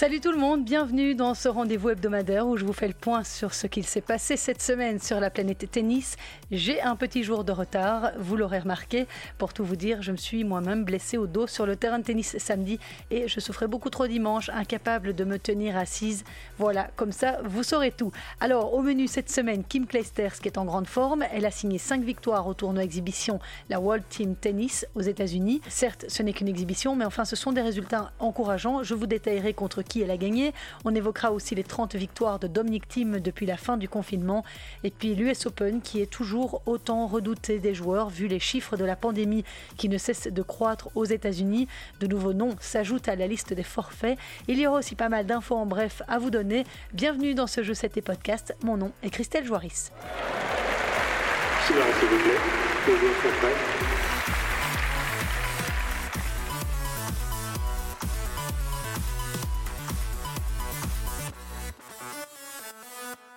Salut tout le monde, bienvenue dans ce rendez-vous hebdomadaire où je vous fais le point sur ce qu'il s'est passé cette semaine sur la planète tennis. J'ai un petit jour de retard, vous l'aurez remarqué. Pour tout vous dire, je me suis moi-même blessée au dos sur le terrain de tennis samedi et je souffrais beaucoup trop dimanche, incapable de me tenir assise. Voilà, comme ça, vous saurez tout. Alors, au menu cette semaine, Kim Clijsters qui est en grande forme. Elle a signé 5 victoires au tournoi exhibition, la World Team Tennis aux États-Unis. Certes, ce n'est qu'une exhibition, mais enfin, ce sont des résultats encourageants. Je vous détaillerai contre qui elle a gagné. On évoquera aussi les 30 victoires de Dominic Thiem depuis la fin du confinement. Et puis l'US Open qui est toujours autant redouté des joueurs vu les chiffres de la pandémie qui ne cessent de croître aux États-Unis. De nouveaux noms s'ajoutent à la liste des forfaits. Il y aura aussi pas mal d'infos en bref à vous donner. Bienvenue dans ce jeu 7 et podcast. Mon nom est Christelle Joaris.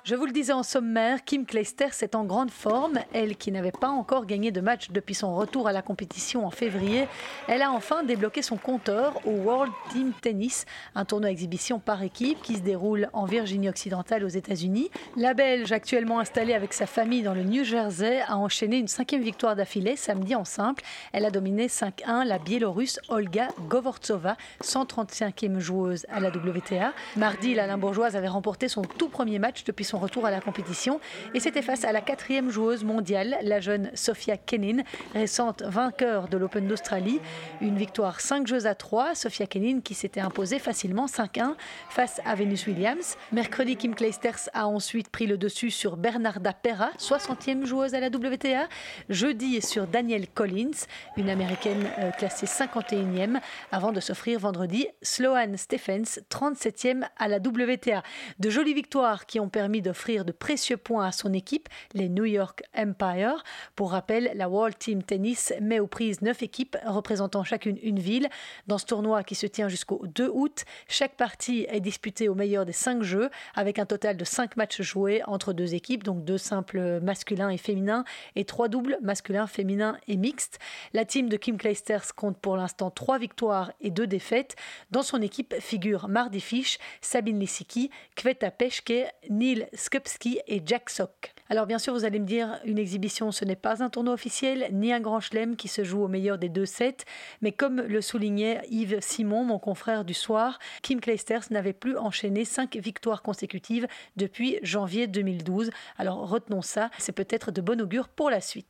Je vous le disais en sommaire, Kim Clijsters est en grande forme. Elle qui n'avait pas encore gagné de match depuis son retour à la compétition en février, elle a enfin débloqué son compteur au World Team Tennis, un tournoi exhibition par équipe qui se déroule en Virginie occidentale aux États-Unis. La Belge, actuellement installée avec sa famille dans le New Jersey, a enchaîné une cinquième victoire d'affilée samedi en simple. Elle a dominé 5-1 la Biélorusse Olga Govortsova, 135e joueuse à la WTA. Mardi, la Limbourgeoise avait remporté son tout premier match depuis son retour à la compétition. Et c'était face à la quatrième joueuse mondiale, la jeune Sophia Kenin, récente vainqueur de l'Open d'Australie. Une victoire 5 jeux à 3. Sophia Kenin qui s'était imposée facilement 5-1 face à Venus Williams. Mercredi, Kim Clijsters a ensuite pris le dessus sur Bernarda Pera, 60e joueuse à la WTA. Jeudi sur Danielle Collins, une américaine euh, classée 51e, avant de s'offrir vendredi Sloane Stephens, 37e à la WTA. De jolies victoires qui ont permis d'offrir de précieux points à son équipe, les New York Empire. Pour rappel, la World Team Tennis met aux prises neuf équipes représentant chacune une ville. Dans ce tournoi qui se tient jusqu'au 2 août, chaque partie est disputée au meilleur des cinq jeux, avec un total de cinq matchs joués entre deux équipes, donc deux simples masculins et féminins, et trois doubles masculins, féminins et mixtes. La team de Kim Clijsters compte pour l'instant trois victoires et deux défaites. Dans son équipe figurent Mardi Fish, Sabine Lissiki, Kveta Peshke, Neil Skupski et Jack Sock. Alors bien sûr, vous allez me dire, une exhibition, ce n'est pas un tournoi officiel, ni un grand chelem qui se joue au meilleur des deux sets, mais comme le soulignait Yves Simon, mon confrère du soir, Kim Clijsters n'avait plus enchaîné cinq victoires consécutives depuis janvier 2012. Alors retenons ça, c'est peut-être de bon augure pour la suite.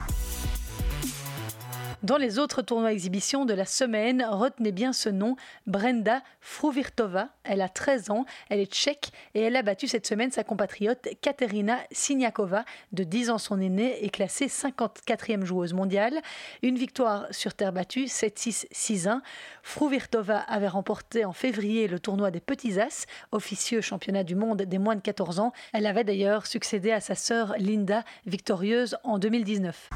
Dans les autres tournois exhibitions de la semaine, retenez bien ce nom, Brenda Fruvirtova. Elle a 13 ans, elle est tchèque et elle a battu cette semaine sa compatriote Katerina Siniakova, de 10 ans son aînée, et classée 54e joueuse mondiale. Une victoire sur terre battue, 7-6, 6-1. Fruvirtova avait remporté en février le tournoi des Petits As, officieux championnat du monde des moins de 14 ans. Elle avait d'ailleurs succédé à sa sœur Linda, victorieuse en 2019.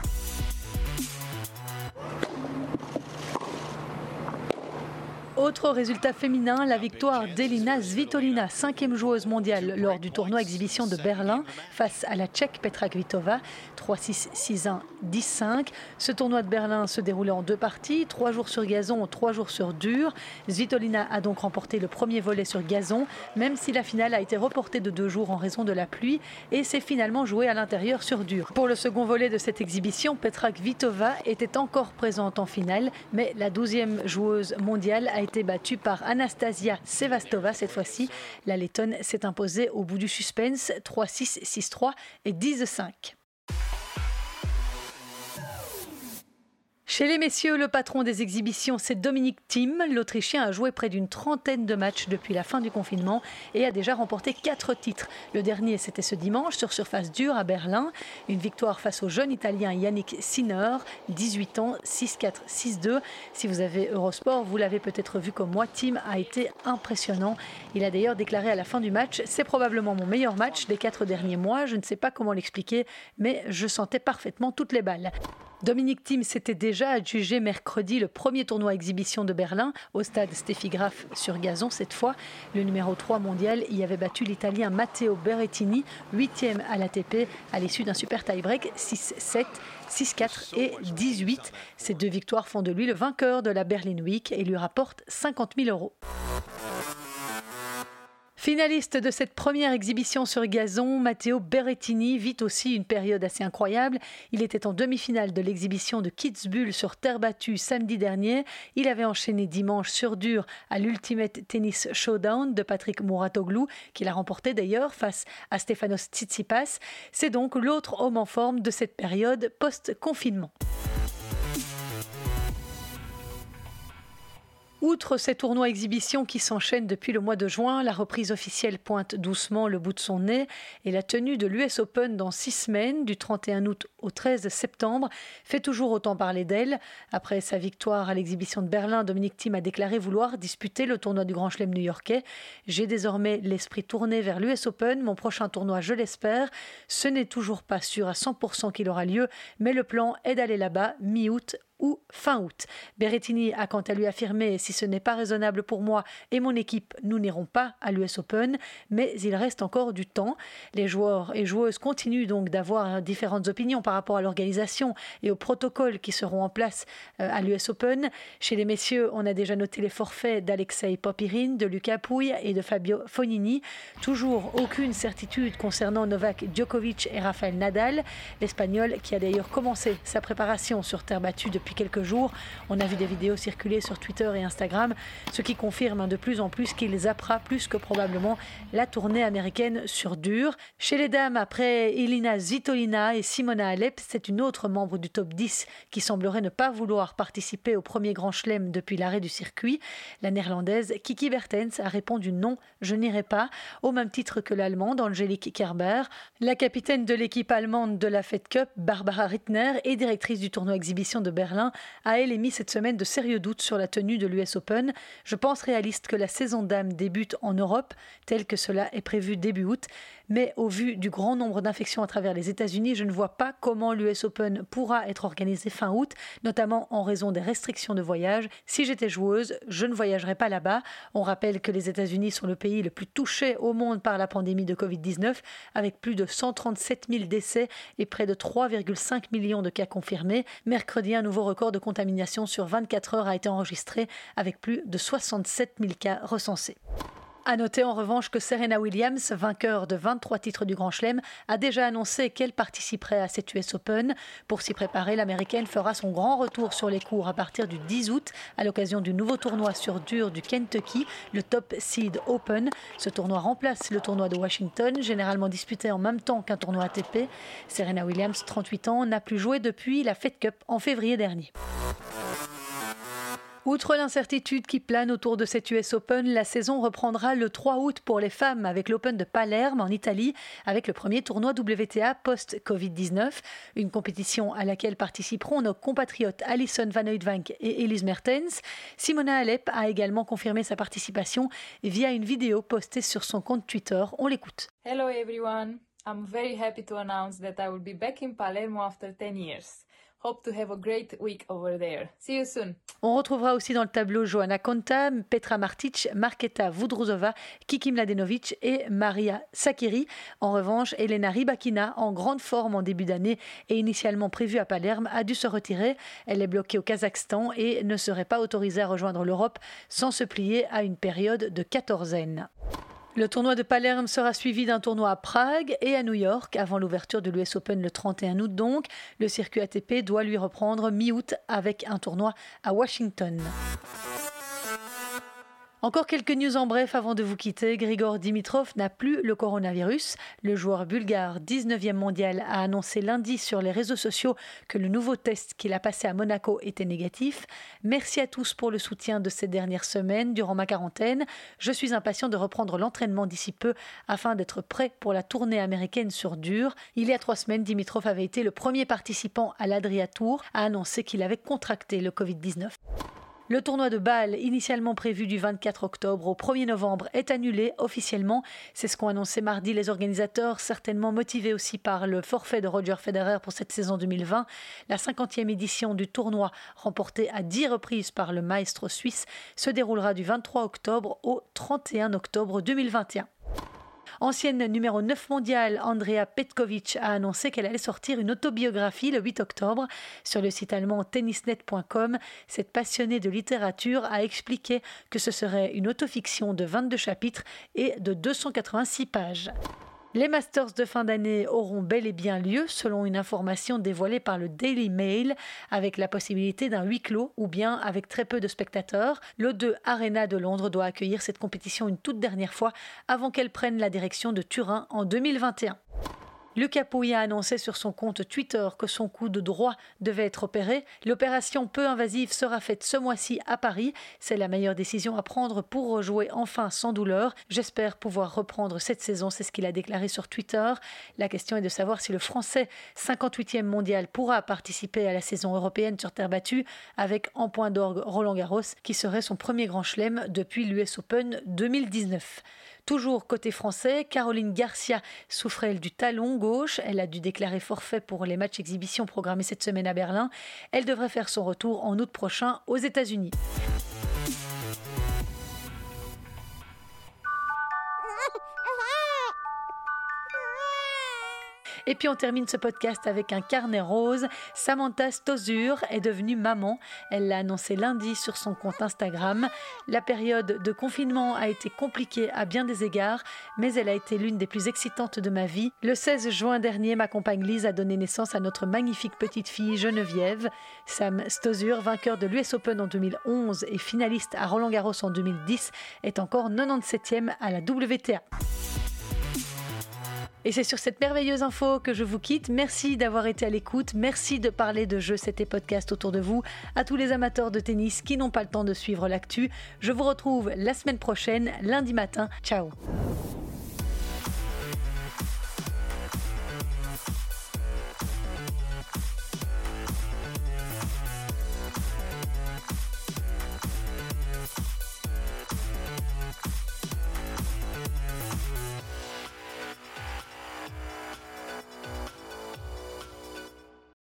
Autre résultat féminin, la victoire d'Elina Svitolina, cinquième joueuse mondiale lors du tournoi exhibition de Berlin face à la Tchèque Petra Kvitova, 3-6, 6-1, 10-5. Ce tournoi de Berlin se déroulait en deux parties, trois jours sur gazon, trois jours sur dur. Svitolina a donc remporté le premier volet sur gazon, même si la finale a été reportée de deux jours en raison de la pluie et s'est finalement jouée à l'intérieur sur dur. Pour le second volet de cette exhibition, Petra Kvitova était encore présente en finale, mais la douzième joueuse mondiale a été battue par Anastasia Sevastova cette fois-ci. La Lettonne s'est imposée au bout du suspense 3-6, 6-3 et 10-5. Chez les messieurs, le patron des exhibitions, c'est Dominique Thiem. L'Autrichien a joué près d'une trentaine de matchs depuis la fin du confinement et a déjà remporté quatre titres. Le dernier, c'était ce dimanche sur surface dure à Berlin. Une victoire face au jeune Italien Yannick Sinner, 18 ans, 6-4, 6-2. Si vous avez Eurosport, vous l'avez peut-être vu comme moi, Thiem a été impressionnant. Il a d'ailleurs déclaré à la fin du match C'est probablement mon meilleur match des quatre derniers mois. Je ne sais pas comment l'expliquer, mais je sentais parfaitement toutes les balles. Dominique Thiem s'était déjà adjugé mercredi le premier tournoi exhibition de Berlin au stade Steffi Graf sur gazon cette fois. Le numéro 3 mondial y avait battu l'Italien Matteo Berrettini, 8e à l'ATP à l'issue d'un super tie-break 6-7. 6-4 et 18. Ces deux victoires font de lui le vainqueur de la Berlin Week et lui rapportent 50 000 euros. Finaliste de cette première exhibition sur gazon, Matteo Berrettini vit aussi une période assez incroyable. Il était en demi-finale de l'exhibition de Kitzbühel sur terre battue samedi dernier. Il avait enchaîné dimanche sur dur à l'Ultimate Tennis Showdown de Patrick Mouratoglou, qu'il a remporté d'ailleurs face à Stefanos Tsitsipas. C'est donc l'autre homme en forme de cette période post-confinement. Outre ces tournois exhibitions qui s'enchaînent depuis le mois de juin, la reprise officielle pointe doucement le bout de son nez et la tenue de l'US Open dans six semaines, du 31 août au 13 septembre, fait toujours autant parler d'elle. Après sa victoire à l'exhibition de Berlin, Dominique Thiem a déclaré vouloir disputer le tournoi du Grand Chelem new-yorkais. J'ai désormais l'esprit tourné vers l'US Open, mon prochain tournoi, je l'espère. Ce n'est toujours pas sûr à 100% qu'il aura lieu, mais le plan est d'aller là-bas mi-août ou fin août. Berrettini a quant à lui affirmé si ce n'est pas raisonnable pour moi et mon équipe, nous n'irons pas à l'US Open, mais il reste encore du temps. Les joueurs et joueuses continuent donc d'avoir différentes opinions par rapport à l'organisation et aux protocoles qui seront en place euh, à l'US Open. Chez les messieurs, on a déjà noté les forfaits d'Alexei Popirin, de Lucas Pouille et de Fabio Fognini. Toujours aucune certitude concernant Novak Djokovic et Rafael Nadal, l'Espagnol qui a d'ailleurs commencé sa préparation sur terre battue depuis quelques jours. On a vu des vidéos circuler sur Twitter et Instagram, ce qui confirme de plus en plus qu'il zappera plus que probablement la tournée américaine sur dur. Chez les dames, après Elina Zitolina et Simona Alep, c'est une autre membre du top 10 qui semblerait ne pas vouloir participer au premier grand chelem depuis l'arrêt du circuit. La néerlandaise Kiki Bertens a répondu non, je n'irai pas, au même titre que l'allemande Angélique Kerber. La capitaine de l'équipe allemande de la Fed Cup, Barbara Rittner, et directrice du tournoi exhibition de Berlin, a elle émis cette semaine de sérieux doutes sur la tenue de l'US Open. Je pense réaliste que la saison d'âme débute en Europe, tel que cela est prévu début août. Mais au vu du grand nombre d'infections à travers les États-Unis, je ne vois pas comment l'US Open pourra être organisé fin août, notamment en raison des restrictions de voyage. Si j'étais joueuse, je ne voyagerais pas là-bas. On rappelle que les États-Unis sont le pays le plus touché au monde par la pandémie de Covid-19, avec plus de 137 000 décès et près de 3,5 millions de cas confirmés. Mercredi, un nouveau record de contamination sur 24 heures a été enregistré, avec plus de 67 000 cas recensés. À noter en revanche que Serena Williams, vainqueur de 23 titres du Grand Chelem, a déjà annoncé qu'elle participerait à cette US Open. Pour s'y préparer, l'américaine fera son grand retour sur les cours à partir du 10 août à l'occasion du nouveau tournoi sur dur du Kentucky, le Top Seed Open. Ce tournoi remplace le tournoi de Washington, généralement disputé en même temps qu'un tournoi ATP. Serena Williams, 38 ans, n'a plus joué depuis la Fed Cup en février dernier. Outre l'incertitude qui plane autour de cette US Open, la saison reprendra le 3 août pour les femmes avec l'Open de Palerme en Italie, avec le premier tournoi WTA post-Covid-19, une compétition à laquelle participeront nos compatriotes Alison Van Oudvank et Elise Mertens. Simona Alep a également confirmé sa participation via une vidéo postée sur son compte Twitter. On l'écoute. Hello everyone. I'm very happy to announce that I will be back in Palermo after 10 years. Hope to have a great week over there. See you soon. On retrouvera aussi dans le tableau Joanna Konta, Petra Martic, Marketa Vudruzova, Kiki Mladenovic et Maria Sakiri. En revanche, Elena Rybakina, en grande forme en début d'année et initialement prévue à Palerme, a dû se retirer. Elle est bloquée au Kazakhstan et ne serait pas autorisée à rejoindre l'Europe sans se plier à une période de quatorzaine. Le tournoi de Palerme sera suivi d'un tournoi à Prague et à New York avant l'ouverture de l'US Open le 31 août donc. Le circuit ATP doit lui reprendre mi-août avec un tournoi à Washington. Encore quelques news en bref avant de vous quitter. Grigor Dimitrov n'a plus le coronavirus. Le joueur bulgare 19e mondial a annoncé lundi sur les réseaux sociaux que le nouveau test qu'il a passé à Monaco était négatif. Merci à tous pour le soutien de ces dernières semaines durant ma quarantaine. Je suis impatient de reprendre l'entraînement d'ici peu afin d'être prêt pour la tournée américaine sur dur. Il y a trois semaines, Dimitrov avait été le premier participant à l'Adria Tour à annoncer qu'il avait contracté le Covid-19. Le tournoi de Bâle, initialement prévu du 24 octobre au 1er novembre, est annulé officiellement. C'est ce qu'ont annoncé mardi les organisateurs, certainement motivés aussi par le forfait de Roger Federer pour cette saison 2020. La 50e édition du tournoi, remportée à 10 reprises par le maestro suisse, se déroulera du 23 octobre au 31 octobre 2021. Ancienne numéro 9 mondiale, Andrea Petkovic a annoncé qu'elle allait sortir une autobiographie le 8 octobre. Sur le site allemand tennisnet.com, cette passionnée de littérature a expliqué que ce serait une autofiction de 22 chapitres et de 286 pages. Les Masters de fin d'année auront bel et bien lieu, selon une information dévoilée par le Daily Mail, avec la possibilité d'un huis clos ou bien avec très peu de spectateurs. Le Arena de Londres doit accueillir cette compétition une toute dernière fois avant qu'elle prenne la direction de Turin en 2021. Lucas Pouille a annoncé sur son compte Twitter que son coup de droit devait être opéré. L'opération peu invasive sera faite ce mois-ci à Paris. C'est la meilleure décision à prendre pour rejouer enfin sans douleur. J'espère pouvoir reprendre cette saison, c'est ce qu'il a déclaré sur Twitter. La question est de savoir si le Français 58e mondial pourra participer à la saison européenne sur terre battue avec en point d'orgue Roland Garros qui serait son premier grand chelem depuis l'US Open 2019. Toujours côté français, Caroline Garcia souffrait du talon gauche. Elle a dû déclarer forfait pour les matchs exhibition programmés cette semaine à Berlin. Elle devrait faire son retour en août prochain aux États-Unis. Et puis on termine ce podcast avec un carnet rose. Samantha Stosur est devenue maman. Elle l'a annoncé lundi sur son compte Instagram. La période de confinement a été compliquée à bien des égards, mais elle a été l'une des plus excitantes de ma vie. Le 16 juin dernier, ma compagne Lise a donné naissance à notre magnifique petite fille Geneviève. Sam Stosur, vainqueur de l'US Open en 2011 et finaliste à Roland Garros en 2010, est encore 97e à la WTA. Et c'est sur cette merveilleuse info que je vous quitte. Merci d'avoir été à l'écoute. Merci de parler de jeux c'était podcast autour de vous. À tous les amateurs de tennis qui n'ont pas le temps de suivre l'actu, je vous retrouve la semaine prochaine, lundi matin. Ciao